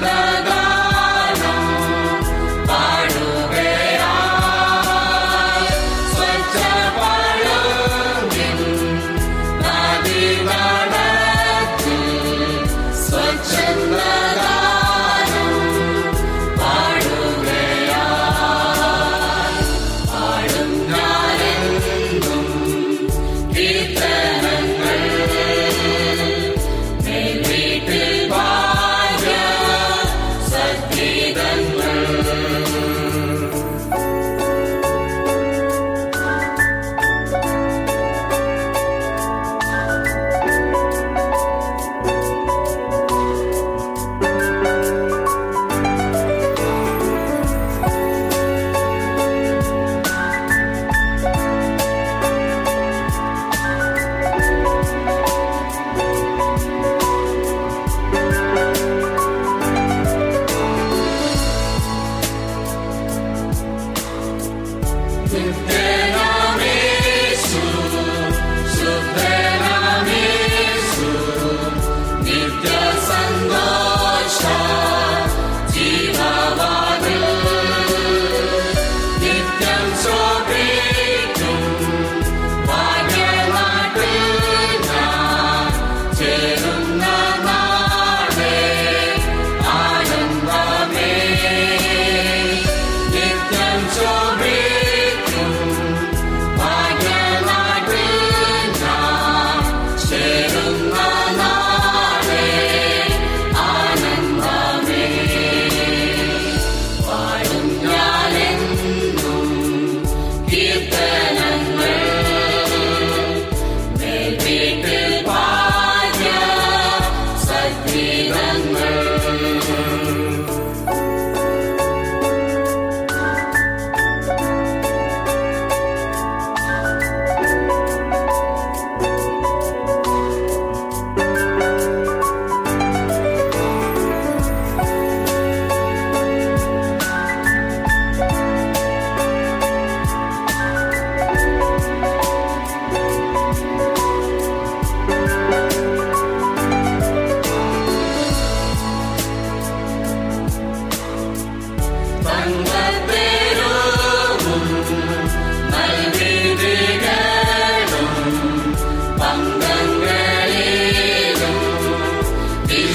the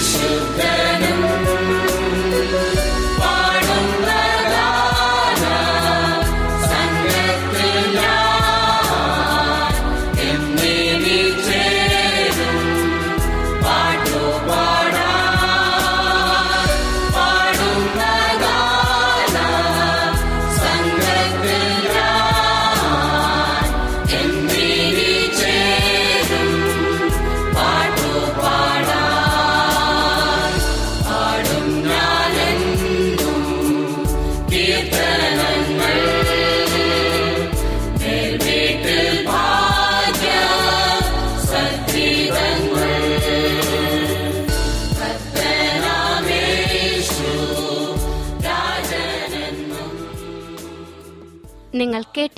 should die.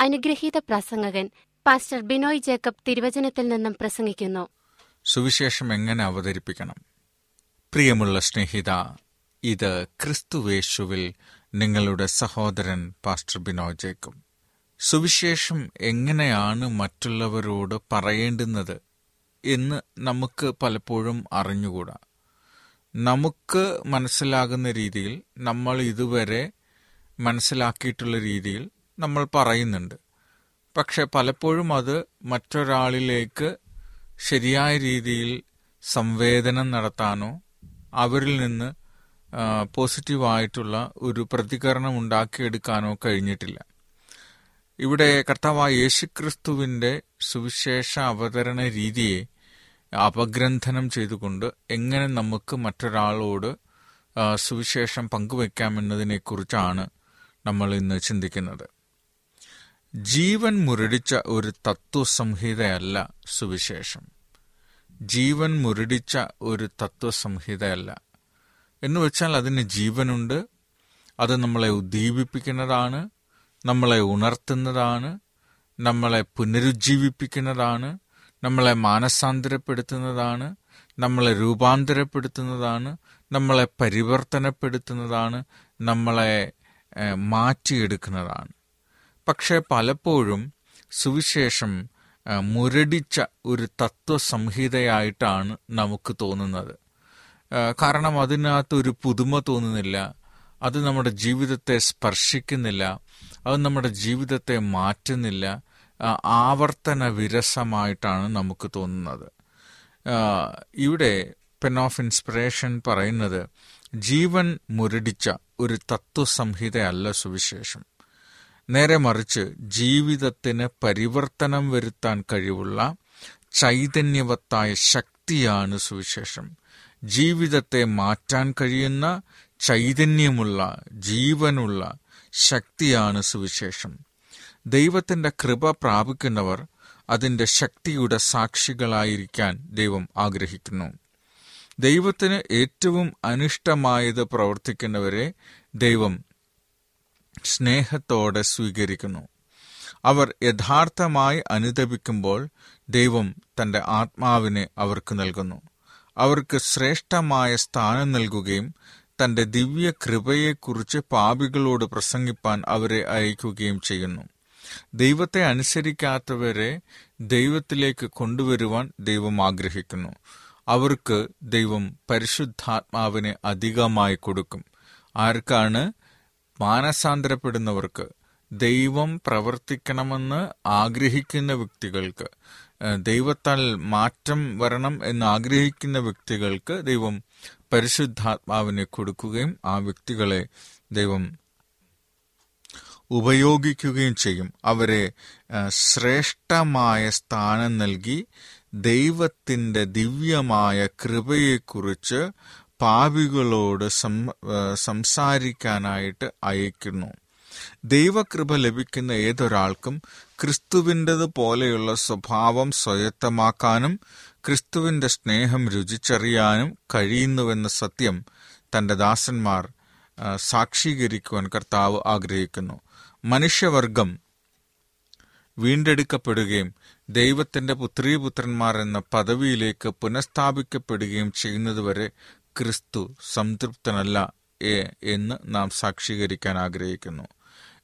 അനുഗ്രഹീത പ്രസംഗകൻ pastor Binoy Jacob തിരുവചനത്തിൽ നിന്നും പ്രസംഗിക്കുന്നു. സുവിശേഷം എങ്ങനെ അവതരിപ്പിക്കണം? പ്രിയമുള്ള സ്നേഹിത ഇത് ക്രിസ്തുവേശുവിൽ നിങ്ങളുടെ സഹോദരൻ പാസ്റ്റർ ബിനോയ് ജേക്കബ്. സുവിശേഷം എങ്ങനെയാണ് മറ്റുള്ളവരോട് പറയേണ്ടുന്നത് എന്ന് നമുക്ക് പലപ്പോഴും അറിഞ്ഞുകൂടാ. നമുക്ക് മനസ്സിലാകുന്ന രീതിയിൽ നമ്മൾ ഇതുവരെ മനസ്സിലാക്കിയിട്ടുള്ള രീതിയിൽ നമ്മൾ പറയുന്നുണ്ട്. പക്ഷെ പലപ്പോഴും അത് മറ്റൊരാളിലേക്ക് ശരിയായ രീതിയിൽ സംവേദനം നടത്താനോ അവരിൽ നിന്ന് പോസിറ്റീവായിട്ടുള്ള ഒരു പ്രതികരണം ഉണ്ടാക്കിയെടുക്കാനോ കഴിഞ്ഞിട്ടില്ല. ഇവിടെ കർത്താവായ യേശുക്രിസ്തുവിന്റെ സുവിശേഷ അവതരണ രീതിയെ അപഗ്രന്ഥനം ചെയ്തുകൊണ്ട് എങ്ങനെ നമുക്ക് മറ്റൊരാളോട് സുവിശേഷം പങ്കുവെക്കാമെന്നതിനെക്കുറിച്ചാണ് നമ്മൾ ഇന്ന് ചിന്തിക്കുന്നത്. ജീവൻ മുരടിച്ച ഒരു തത്വസംഹിതയല്ല സുവിശേഷം. ജീവൻ മുരടിച്ച ഒരു തത്വസംഹിതയല്ല. എന്ന് വെച്ചാൽ അതിന് ജീവനുണ്ട്. അത് നമ്മളെ ഉദ്ദീപിപ്പിക്കുന്നതാണ്. നമ്മളെ ഉണർത്തുന്നതാണ്. നമ്മളെ പുനരുജ്ജീവിപ്പിക്കുന്നതാണ്. നമ്മളെ മാനസാന്തരപ്പെടുത്തുന്നതാണ്. നമ്മളെ രൂപാന്തരപ്പെടുത്തുന്നതാണ്. നമ്മളെ പരിവർത്തനപ്പെടുത്തുന്നതാണ്. നമ്മളെ മാറ്റിയെടുക്കുന്നതാണ്. പക്ഷേ പലപ്പോഴും സുവിശേഷം മുരടിച്ച ഒരു തത്വസംഹിതയായിട്ടാണ് നമുക്ക് തോന്നുന്നത്. കാരണം അതിനകത്ത് ഒരു പുതുമ തോന്നുന്നില്ല അത് നമ്മുടെ ജീവിതത്തെ സ്പർശിക്കുന്നില്ല അത് നമ്മുടെ ജീവിതത്തെ മാറ്റുന്നില്ല ആവർത്തന വിരസമായിട്ടാണ് നമുക്ക് തോന്നുന്നത്. ഇവിടെ പെൻ ഓഫ് ഇൻസ്പിറേഷൻ പറയുന്നത് ജീവൻ മുരടിച്ച ഒരു തത്വസംഹിതയല്ല സുവിശേഷം. നേരെ മറിച്ച് ജീവിതത്തിന് പരിവർത്തനം വരുത്താൻ കഴിവുള്ള ചൈതന്യവത്തായ ശക്തിയാണ് സുവിശേഷം. ജീവിതത്തെ മാറ്റാൻ കഴിയുന്ന ചൈതന്യമുള്ള ജീവനുള്ള ശക്തിയാണ് സുവിശേഷം. ദൈവത്തിന്റെ കൃപ പ്രാപിക്കുന്നവർ അതിന്റെ ശക്തിയുടെ സാക്ഷികളായിരിക്കാൻ ദൈവം ആഗ്രഹിക്കുന്നു. ദൈവത്തിന് ഏറ്റവും അനിഷ്ടമായത് പ്രവർത്തിക്കുന്നവരെ ദൈവം സ്നേഹത്തോടെ സ്വീകരിക്കുന്നു. അവർ യഥാർത്ഥമായി അനുദപിക്കുമ്പോൾ ദൈവം തന്റെ ആത്മാവിനെ അവർക്ക് നൽകുന്നു. അവർക്ക് ശ്രേഷ്ഠമായ സ്ഥാനം നൽകുകയും തന്റെ ദിവ്യ കൃപയെക്കുറിച്ച് പാപികളോട് പ്രസംഗിപ്പാൻ അവരെ അയക്കുകയും ചെയ്യുന്നു. ദൈവത്തെ അനുസരിക്കാത്തവരെ ദൈവത്തിലേക്ക് കൊണ്ടുവരുവാൻ ദൈവം ആഗ്രഹിക്കുന്നു. അവർക്ക് ദൈവം പരിശുദ്ധാത്മാവിനെ അധികമായി കൊടുക്കും. ആർക്കാണ് മാനസാന്തരപ്പെടുന്നവർക്ക് ദൈവം പ്രവർത്തിക്കണമെന്ന് ആഗ്രഹിക്കുന്ന വ്യക്തികൾക്ക് ദൈവത്താൽ മാറ്റം വരണം എന്ന് ആഗ്രഹിക്കുന്ന വ്യക്തികൾക്ക് ദൈവം പരിശുദ്ധാത്മാവിനെ കൊടുക്കുകയും ആ വ്യക്തികളെ ദൈവം ഉപയോഗിക്കുകയും ചെയ്യും. അവരെ ശ്രേഷ്ഠമായ സ്ഥാനം നൽകി ദൈവത്തിന്റെ ദിവ്യമായ കൃപയെക്കുറിച്ച് പാപികളോട് സംസാരിക്കാനായിട്ട് അയക്കുന്നു. ദൈവകൃപ ലഭിക്കുന്ന ഏതൊരാൾക്കും ക്രിസ്തുവിന്റെത് പോലെയുള്ള സ്വഭാവം സ്വയത്തമാക്കാനും ക്രിസ്തുവിന്റെ സ്നേഹം രുചിച്ചറിയാനും കഴിയുന്നുവെന്ന സത്യം തന്റെ ദാസന്മാർ സാക്ഷീകരിക്കുവാൻ കർത്താവ് ആഗ്രഹിക്കുന്നു. മനുഷ്യവർഗം വീണ്ടെടുക്കപ്പെടുകയും ദൈവത്തിന്റെ പുത്രീപുത്രന്മാർ എന്ന പദവിയിലേക്ക് പുനഃസ്ഥാപിക്കപ്പെടുകയും ചെയ്യുന്നതുവരെ ക്രിസ്തു സംതൃപ്തനല്ല എന്ന് നാം സാക്ഷീകരിക്കാൻ ആഗ്രഹിക്കുന്നു.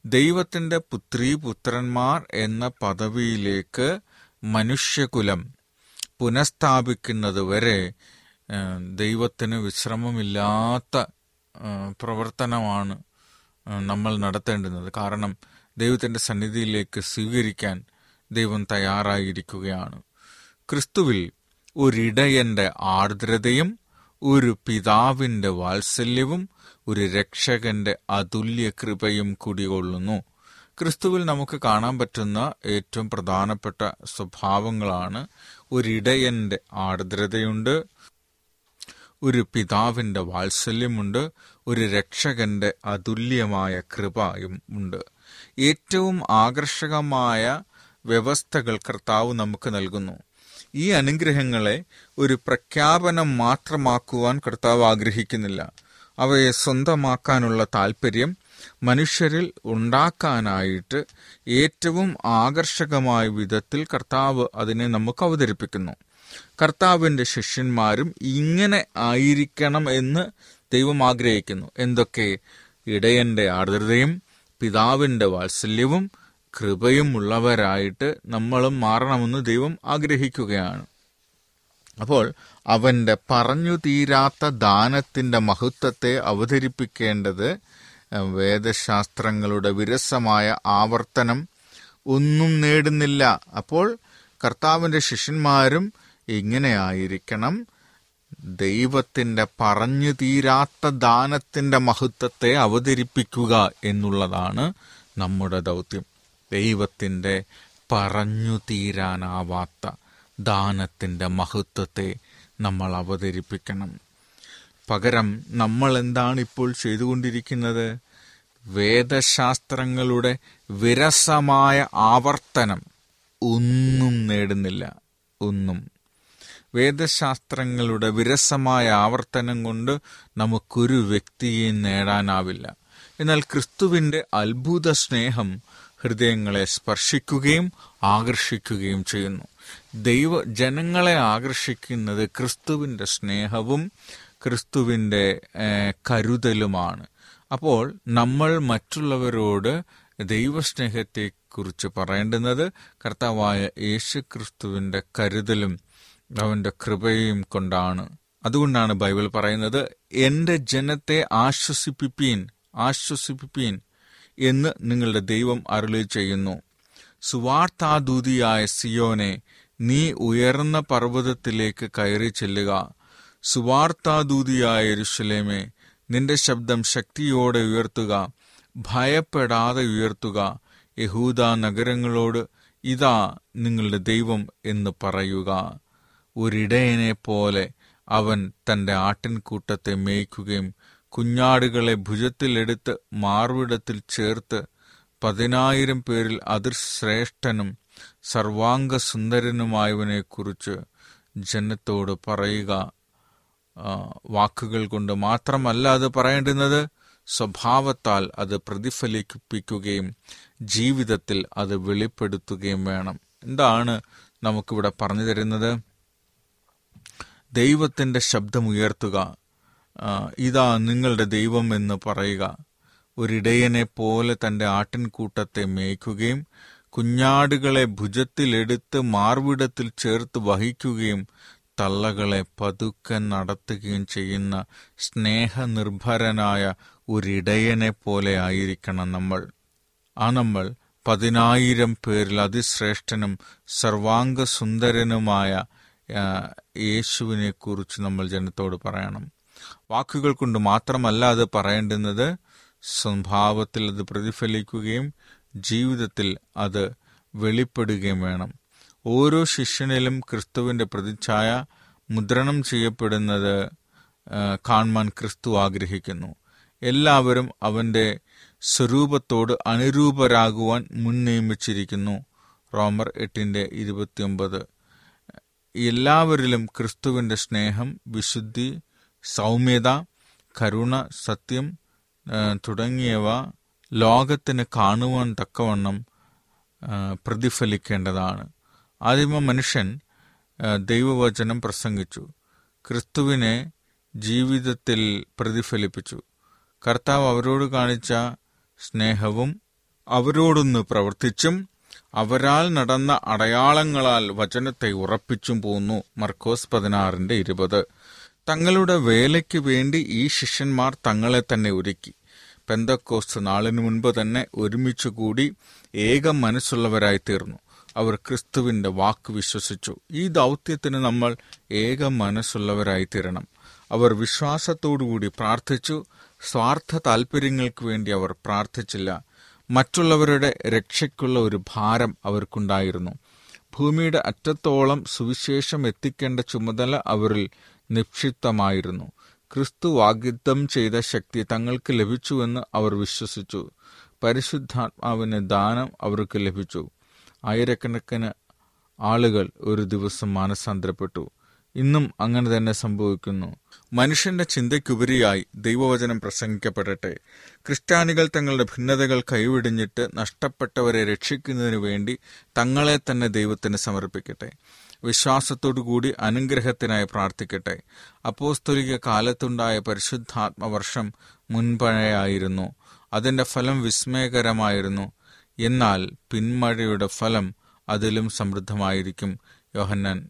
ദൈവത്തിന്റെ പുത്രി പുത്രന്മാർ എന്ന പദവിയിലേക്ക് മനുഷ്യകുലം പുനഃസ്ഥാപിക്കുന്നതുവരെ ദൈവത്തിന് വിശ്രമമില്ലാത്ത പ്രവർത്തനമാണ് നമ്മൾ നടത്തേണ്ടുന്നത്. കാരണം ദൈവത്തിന്റെ സന്നിധിയിലേക്ക് സ്വീകരിക്കാൻ ദൈവം തയ്യാറായിരിക്കുകയാണ്. ക്രിസ്തുവിൽ ഒരിടയന്റെ ആർദ്രതയും ഒരു പിതാവിന്റെ വാത്സല്യവും ഒരു രക്ഷകന്റെ അതുല്യ കൃപയും കുടികൊള്ളുന്നു. ക്രിസ്തുവിൽ നമുക്ക് കാണാൻ പറ്റുന്ന ഏറ്റവും പ്രധാനപ്പെട്ട സ്വഭാവങ്ങളാണ് ഒരിടയന്റെ ആർദ്രതയുണ്ട് ഒരു പിതാവിന്റെ വാത്സല്യമുണ്ട് ഒരു രക്ഷകന്റെ അതുല്യമായ കൃപയും ഉണ്ട്. ഏറ്റവും ആകർഷകമായ വ്യവസ്ഥകൾ കർത്താവ് നമുക്ക് നൽകുന്നു. ഈ അനുഗ്രഹങ്ങളെ ഒരു പ്രഖ്യാപനം മാത്രമാക്കുവാൻ കർത്താവ് ആഗ്രഹിക്കുന്നില്ല. അവയെ സ്വന്തമാക്കാനുള്ള താല്പര്യം മനുഷ്യരിൽ ഉണ്ടാക്കാനായിട്ട് ഏറ്റവും ആകർഷകമായ വിധത്തിൽ കർത്താവ് അതിനെ നമുക്ക് അവതരിപ്പിക്കുന്നു. കർത്താവിന്റെ ശിഷ്യന്മാരും ഇങ്ങനെ ആയിരിക്കണം എന്ന് ദൈവം ആഗ്രഹിക്കുന്നു. എന്തൊക്കെ? ഇടയന്റെ ആർദ്രതയും പിതാവിന്റെ വാത്സല്യവും കൃപയും ഉള്ളവരായിട്ട് നമ്മളും മാറണമെന്ന് ദൈവം ആഗ്രഹിക്കുകയാണ്. അപ്പോൾ അവന്റെ പറഞ്ഞു തീരാത്ത ദാനത്തിന്റെ മഹത്വത്തെ അവതരിപ്പിക്കേണ്ടത് വേദശാസ്ത്രങ്ങളുടെ വിരസമായ ആവർത്തനം ഒന്നും നേടുന്നില്ല. അപ്പോൾ കർത്താവിന്റെ ശിഷ്യന്മാരും ഇങ്ങനെയായിരിക്കണം. ദൈവത്തിന്റെ പറഞ്ഞു തീരാത്ത ദാനത്തിന്റെ മഹത്വത്തെ അവതരിപ്പിക്കുക എന്നുള്ളതാണ് നമ്മുടെ ദൗത്യം. ദൈവത്തിന്റെ പറഞ്ഞു തീരാനാവാത്ത ദാനത്തിന്റെ മഹത്വത്തെ നമ്മൾ അവതരിപ്പിക്കണം. പകരം നമ്മൾ എന്താണ് ഇപ്പോൾ ചെയ്തുകൊണ്ടിരിക്കുന്നത്? വേദശാസ്ത്രങ്ങളുടെ വിരസമായ ആവർത്തനം ഒന്നും നേടുന്നില്ല. ഒന്നും. വേദശാസ്ത്രങ്ങളുടെ വിരസമായ ആവർത്തനം കൊണ്ട് നമുക്കൊരു വ്യക്തിയെ നേടാനാവില്ല. എന്നാൽ ക്രിസ്തുവിന്റെ അത്ഭുത സ്നേഹം ഹൃദയങ്ങളെ സ്പർശിക്കുകയും ആകർഷിക്കുകയും ചെയ്യുന്നു. ദൈവ ജനങ്ങളെ ആകർഷിക്കുന്നത് ക്രിസ്തുവിന്റെ സ്നേഹവും ക്രിസ്തുവിന്റെ കരുതലുമാണ്. അപ്പോൾ നമ്മൾ മറ്റുള്ളവരോട് ദൈവസ്നേഹത്തെക്കുറിച്ച് പറയേണ്ടുന്നത് കർത്താവായ യേശു ക്രിസ്തുവിന്റെ കരുതലും അവന്റെ കൃപയും കൊണ്ടാണ്. അതുകൊണ്ടാണ് ബൈബിൾ പറയുന്നത് എന്റെ ജനത്തെ ആശ്വസിപ്പിപ്പീൻ ആശ്വസിപ്പിപ്പീൻ എന്ന് നിങ്ങളുടെ ദൈവം അരുളി ചെയ്യുന്നു. സുവാർത്താദൂതിയായ സിയോനെ നീ ഉയർന്ന പർവതത്തിലേക്ക് കയറി ചെല്ലുക. സുവാർത്താദൂതിയായ യെരൂശലേമേ നിന്റെ ശബ്ദം ശക്തിയോടെ ഉയർത്തുക. ഭയപ്പെടാതെ ഉയർത്തുക. യഹൂദ നഗരങ്ങളോട് ഇതാ നിങ്ങളുടെ ദൈവം എന്ന് പറയുക. ഒരിടയനെ പോലെ അവൻ തന്റെ ആട്ടിൻകൂട്ടത്തെ മേയ്ക്കുകയും കുഞ്ഞാടുകളെ ഭുജത്തിലെടുത്ത് മാർവിടത്തിൽ ചേർത്ത് പതിനായിരം പേരിൽ അതിർശ്രേഷ്ഠനും സർവാംഗ സുന്ദരനുമായവനെക്കുറിച്ച് ജനത്തോട് പറയുക. വാക്കുകൾ കൊണ്ട് മാത്രമല്ല അത് പറയേണ്ടുന്നത് സ്വഭാവത്താൽ അത് പ്രതിഫലിപ്പിക്കുകയും ജീവിതത്തിൽ അത് വെളിപ്പെടുത്തുകയും വേണം. എന്താണ് നമുക്കിവിടെ പറഞ്ഞു തരുന്നത്? ദൈവത്തിന്റെ ശബ്ദമുയർത്തുക. ഇതാ നിങ്ങളുടെ ദൈവം എന്ന് പറയുക. ഒരിടയനെ പോലെ തന്റെ ആട്ടിൻകൂട്ടത്തെ മേയ്ക്കുകയും കുഞ്ഞാടുകളെ ഭുജത്തിലെടുത്ത് മാർവിടത്തിൽ ചേർത്ത് വഹിക്കുകയും തള്ളകളെ പതുക്കെ നടത്തുകയും ചെയ്യുന്ന സ്നേഹനിർഭരനായ ഒരിടയനെ പോലെ ആയിരിക്കണം നമ്മൾ. ആ നമ്മൾ പതിനായിരം പേരിൽ അതിശ്രേഷ്ഠനും സർവാംഗസുന്ദരനുമായ യേശുവിനെക്കുറിച്ച് യേശുവിനെ കുറിച്ച് നമ്മൾ ജനത്തോട് പറയണം. വാക്കുകൾ കൊണ്ട് മാത്രമല്ല അത് പറയേണ്ടുന്നത് സ്വഭാവത്തിൽ അത് പ്രതിഫലിക്കുകയും ജീവിതത്തിൽ അത് വെളിപ്പെടുകയും വേണം. ഓരോ ശിഷ്യനിലും ക്രിസ്തുവിന്റെ പ്രതിച്ഛായ മുദ്രണം ചെയ്യപ്പെടുന്നത് കാണുവാൻ ക്രിസ്തു ആഗ്രഹിക്കുന്നു. എല്ലാവരും അവന്റെ സ്വരൂപത്തോട് അനുരൂപരാകുവാൻ മുൻ നിയമിച്ചിരിക്കുന്നു റോമർ എട്ടിന്റെ ഇരുപത്തിയൊമ്പത്. എല്ലാവരിലും ക്രിസ്തുവിന്റെ സ്നേഹം വിശുദ്ധി സൗമ്യത കരുണ സത്യം തുടങ്ങിയവ ലോകത്തിന് കാണുവാൻ തക്കവണ്ണം പ്രതിഫലിക്കേണ്ടതാണ്. ആദിമ മനുഷ്യൻ ദൈവവചനം പ്രസംഗിച്ചു. ക്രിസ്തുവിനെ ജീവിതത്തിൽ പ്രതിഫലിപ്പിച്ചു. കർത്താവ് അവരോട് കാണിച്ച സ്നേഹവും അവരോടൊന്ന് പ്രവർത്തിച്ചും അവരാൽ നടന്ന അടയാളങ്ങളാൽ വചനത്തെ ഉറപ്പിച്ചും പോന്നു. മർക്കോസ് പതിനാറിന്റെ ഇരുപത്. തങ്ങളുടെ വേലയ്ക്ക് വേണ്ടി ഈ ശിഷ്യന്മാർ തങ്ങളെ തന്നെ ഒരുക്കി. പെന്തക്കോസ് നാളിനു മുൻപ് തന്നെ ഒരുമിച്ച് കൂടി ഏക മനസ്സുള്ളവരായി തീർന്നു. അവർ ക്രിസ്തുവിന്റെ വാക്ക് വിശ്വസിച്ചു. ഈ ദൗത്യത്തിന് നമ്മൾ ഏക മനസ്സുള്ളവരായി തീരണം. അവർ വിശ്വാസത്തോടുകൂടി പ്രാർത്ഥിച്ചു. സ്വാർത്ഥ താൽപ്പര്യങ്ങൾക്ക് വേണ്ടി അവർ പ്രാർത്ഥിച്ചില്ല. മറ്റുള്ളവരുടെ രക്ഷയ്ക്കുള്ള ഒരു ഭാരം അവർക്കുണ്ടായിരുന്നു. ഭൂമിയുടെ അറ്റത്തോളം സുവിശേഷം എത്തിക്കേണ്ട ചുമതല അവരിൽ നിക്ഷിപ്തമായിരുന്നു. ക്രിസ്തു വാഗ്ദത്തം ചെയ്ത ശക്തി തങ്ങൾക്ക് ലഭിച്ചുവെന്ന് അവർ വിശ്വസിച്ചു. പരിശുദ്ധാത്മാവിന് ദാനം അവർക്ക് ലഭിച്ചു. ആയിരക്കണക്കിന് ആളുകൾ ഒരു ദിവസം മാനസാന്തരപ്പെട്ടു. ഇന്നും അങ്ങനെ തന്നെ സംഭവിക്കുന്നു. മനുഷ്യന്റെ ചിന്തയ്ക്കുപരിയായി ദൈവവചനം പ്രസംഗിക്കപ്പെടട്ടെ. ക്രിസ്ത്യാനികൾ തങ്ങളുടെ ഭിന്നതകൾ കൈവിടിഞ്ഞിട്ട് നഷ്ടപ്പെട്ടവരെ രക്ഷിക്കുന്നതിനു വേണ്ടി തങ്ങളെ തന്നെ ദൈവത്തിന് സമർപ്പിക്കട്ടെ. വിശ്വാസത്തോടുകൂടി അനുഗ്രഹത്തിനായി പ്രാർത്ഥിക്കട്ടെ. അപ്പോസ്തോലിക കാലത്തുണ്ടായ പരിശുദ്ധാത്മവർഷം മുൻപഴയായിരുന്നു. അതിന്റെ ഫലം വിസ്മയകരമായിരുന്നു. എന്നാൽ പിന്മഴയുടെ ഫലം അതിലും സമൃദ്ധമായിരിക്കും. യോഹന്നാൻ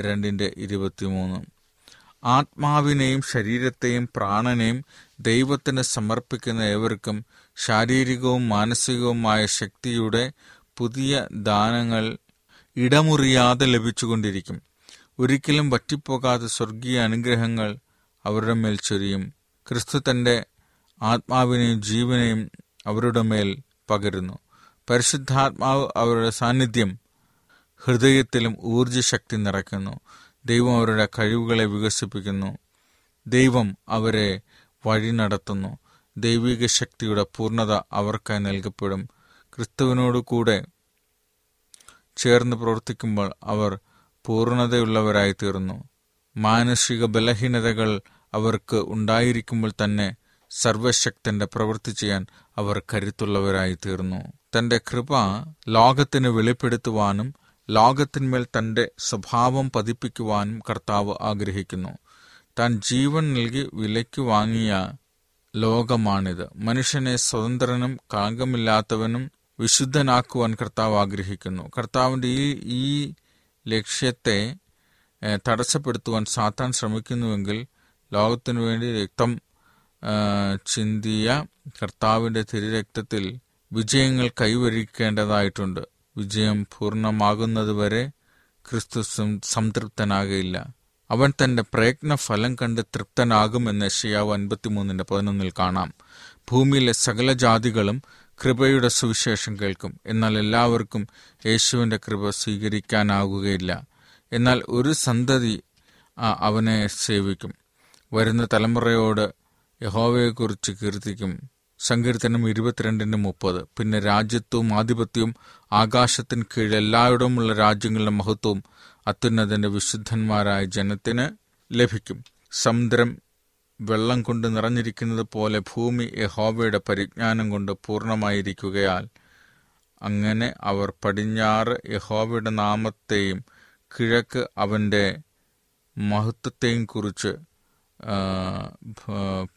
രണ്ടിന്റെ ഇരുപത്തിമൂന്ന്. ആത്മാവിനെയും ശരീരത്തെയും പ്രാണനെയും ദൈവത്തിന് സമർപ്പിക്കുന്ന ഏവർക്കും ശാരീരികവും മാനസികവുമായ ശക്തിയുടെ പുതിയ ദാനങ്ങൾ ഇടമുറിയാതെ ലഭിച്ചുകൊണ്ടിരിക്കും. ഒരിക്കലും വറ്റിപ്പോകാത്ത സ്വർഗീയ അനുഗ്രഹങ്ങൾ അവരുടെ മേൽ ചൊരിയും. ക്രിസ്തു തന്റെ ആത്മാവിനെയും ജീവനെയും അവരുടെ മേൽ പകരുന്നു. പരിശുദ്ധാത്മാവ് അവരുടെ സാന്നിധ്യം ഹൃദയത്തിലും ഊർജശക്തി നിറയ്ക്കുന്നു. ദൈവം അവരുടെ കഴിവുകളെ വികസിപ്പിക്കുന്നു. ദൈവം അവരെ വഴി നടത്തുന്നു. ദൈവിക ശക്തിയുടെ പൂർണത അവർക്കായി നൽകപ്പെടും. ക്രിസ്തുവിനോട് കൂടെ ചേർന്ന് പ്രവർത്തിക്കുമ്പോൾ അവർ പൂർണതയുള്ളവരായി തീർന്നു മാനസിക ബലഹീനതകൾ അവർക്ക് ഉണ്ടായിരിക്കുമ്പോൾ തന്നെ സർവശക്തന്റെ പ്രവൃത്തി ചെയ്യാൻ അവർ കരുത്തുള്ളവരായി തീർന്നു തന്റെ കൃപ ലോകത്തിന് വെളിപ്പെടുത്തുവാനും ലോകത്തിന്മേൽ തന്റെ സ്വഭാവം പതിപ്പിക്കുവാനും കർത്താവ് ആഗ്രഹിക്കുന്നു. താൻ ജീവൻ നൽകി വിലയ്ക്ക് വാങ്ങിയ ലോകമാണിത്. മനുഷ്യനെ സ്വതന്ത്രനും കളങ്കമില്ലാത്തവനും വിശുദ്ധനാക്കുവാൻ കർത്താവ് ആഗ്രഹിക്കുന്നു. കർത്താവിന്റെ ഈ ഈ ലക്ഷ്യത്തെ തടസ്സപ്പെടുത്തുവാൻ സാത്താൻ ശ്രമിക്കുന്നുവെങ്കിൽ ലോകത്തിനു വേണ്ടി രക്തം ചിന്തിയ കർത്താവിന്റെ തിരുരക്തത്തിൽ വിജയങ്ങൾ കൈവരിക്കേണ്ടതായിട്ടുണ്ട്. വിജയം പൂർണമാകുന്നതുവരെ ക്രിസ്തു സംതൃപ്തനാകയില്ല. അവൻ തന്റെ പ്രയത്ന ഫലം കണ്ട് തൃപ്തനാകുമെന്ന് യശയാവ് അൻപത്തിമൂന്നിന്റെ പതിനൊന്നിൽ കാണാം. ഭൂമിയിലെ സകല ജാതികളും കൃപയുടെ സുവിശേഷം കേൾക്കും. എന്നാൽ എല്ലാവർക്കും യേശുവിന്റെ കൃപ സ്വീകരിക്കാനാകുകയില്ല. എന്നാൽ ഒരു സന്തതി അവനെ സേവിക്കും. വരുന്ന തലമുറയോട് യഹോവയെക്കുറിച്ച് കീർത്തിക്കും. സങ്കീർത്തനം ഇരുപത്തിരണ്ടിന് മുപ്പത്. പിന്നെ രാജ്യത്വവും ആധിപത്യവും ആകാശത്തിന് കീഴിൽ എല്ലായിടവുമുള്ള രാജ്യങ്ങളുടെ മഹത്വവും അത്യുന്നതിന്റെ വിശുദ്ധന്മാരായ ജനത്തിന് ലഭിക്കും. സമുദ്രം വെള്ളം കൊണ്ട് നിറഞ്ഞിരിക്കുന്നത് പോലെ ഭൂമി യഹോവയുടെ പരിജ്ഞാനം കൊണ്ട് പൂർണമായിരിക്കുകയാൽ അങ്ങനെ അവർ പടിഞ്ഞാറ് യഹോവയുടെ നാമത്തെയും കിഴക്ക് അവന്റെ മഹത്വത്തെയും കുറിച്ച്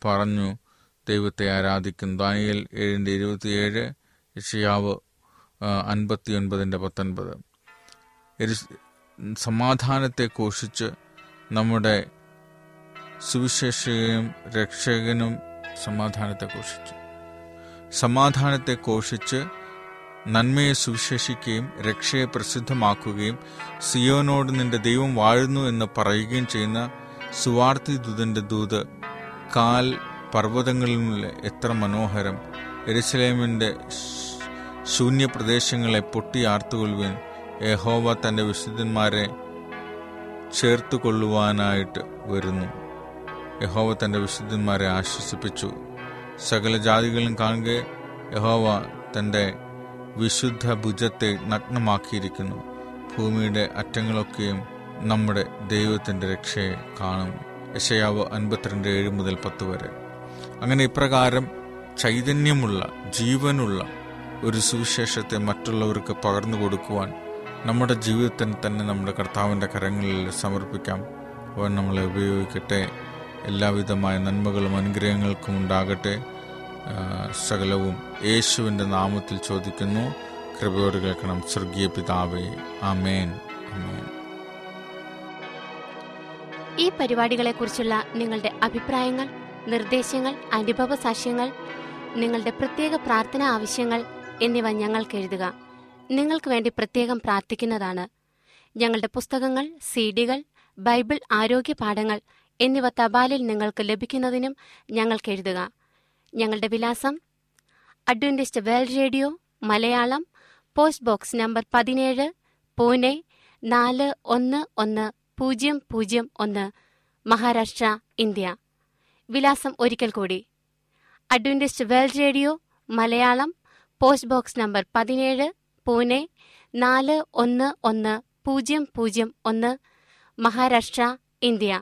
പറഞ്ഞു ദൈവത്തെ ആരാധിക്കും. ദാനിയൽ ഏഴിന്റെ ഇരുപത്തിയേഴ് യഷിയാവ് അൻപത്തി ഒൻപതിന്റെ പത്തൊൻപത്. സമാധാനത്തെ കോഷിച്ച് നമ്മുടെ സുവിശേഷകനും രക്ഷകനും സമാധാനത്തെ ഘോഷിച്ചു സമാധാനത്തെ കോഷിച്ച് നന്മയെ സുവിശേഷിക്കുകയും രക്ഷയെ പ്രസിദ്ധമാക്കുകയും സിയോനോട് നിന്റെ ദൈവം വാഴുന്നു എന്ന് പറയുകയും ചെയ്യുന്ന സുവാർത്തി ദൂതന്റെ ദൂത് കാൽ പർവതങ്ങളിൽ എത്ര മനോഹരം. എരുസലേമിന്റെ ശൂന്യപ്രദേശങ്ങളെ പൊട്ടിയാർത്തുകൊള്ളുവാൻ യഹോവ തന്റെ വിശുദ്ധന്മാരെ ചേർത്തുകൊള്ളുവാനായിട്ട് വരുന്നു. യഹോവ തന്റെ വിശുദ്ധന്മാരെ ആശ്വസിപ്പിച്ചു. സകല ജാതികളും കാണുക യഹോവ തന്റെ വിശുദ്ധ ഭുജത്തെ നഗ്നമാക്കിയിരിക്കുന്നു. ഭൂമിയുടെ അറ്റങ്ങളൊക്കെയും നമ്മുടെ ദൈവത്തിന്റെ രക്ഷയെ കാണും. യശയാവ് അൻപത്തിരണ്ട് ഏഴ് മുതൽ പത്ത് വരെ. അങ്ങനെ ഇപ്രകാരം ചൈതന്യമുള്ള ജീവനുള്ള ഒരു സുവിശേഷത്തെ മറ്റുള്ളവർക്ക് പകർന്നു കൊടുക്കുവാൻ നമ്മുടെ ജീവിതത്തിന് തന്നെ നമ്മുടെ കർത്താവിന്റെ കരങ്ങളിൽ സമർപ്പിക്കാം. അവൻ നമ്മളെ ഉപയോഗിക്കട്ടെ. എല്ലാവിധമായ നന്മകളും അനുഗ്രഹങ്ങൾക്കും ഉണ്ടാകട്ടെ. സകലവും യേശുവിന്റെ നാമത്തിൽ ചോദിക്കുന്നു. കൃപയോട് കേൾക്കണം. സ്വർഗീയ പിതാവേ അമേൻ ആമേൻ. ഈ പരിപാടികളെക്കുറിച്ചുള്ള നിങ്ങളുടെ അഭിപ്രായങ്ങൾ നിർദ്ദേശങ്ങൾ അനുഭവ സാക്ഷ്യങ്ങൾ നിങ്ങളുടെ പ്രത്യേക പ്രാർത്ഥനാ ആവശ്യങ്ങൾ എന്നിവ ഞങ്ങൾക്ക് എഴുതുക. നിങ്ങൾക്ക് വേണ്ടി പ്രത്യേകം പ്രാർത്ഥിക്കുന്നതാണ്. ഞങ്ങളുടെ പുസ്തകങ്ങൾ സീഡികൾ ബൈബിൾ ആരോഗ്യ പാഠങ്ങൾ എന്നിവ തപാലിൽ നിങ്ങൾക്ക് ലഭിക്കുന്നതിനും ഞങ്ങൾക്ക് എഴുതുക. ഞങ്ങളുടെ വിലാസം Adventist World Radio Malayalam post box number പതിനേഴ് പൂനെ നാല് ഒന്ന് ഒന്ന് പൂജ്യം പൂജ്യം ഒന്ന് മഹാരാഷ്ട്ര ഇന്ത്യ. വിലാസം ഒരിക്കൽ കൂടി. Adventist World Radio Malayalam post box number പതിനേഴ് പൂനെ നാല് ഒന്ന് ഒന്ന് പൂജ്യം പൂജ്യം ഒന്ന് മഹാരാഷ്ട്ര ഇന്ത്യ.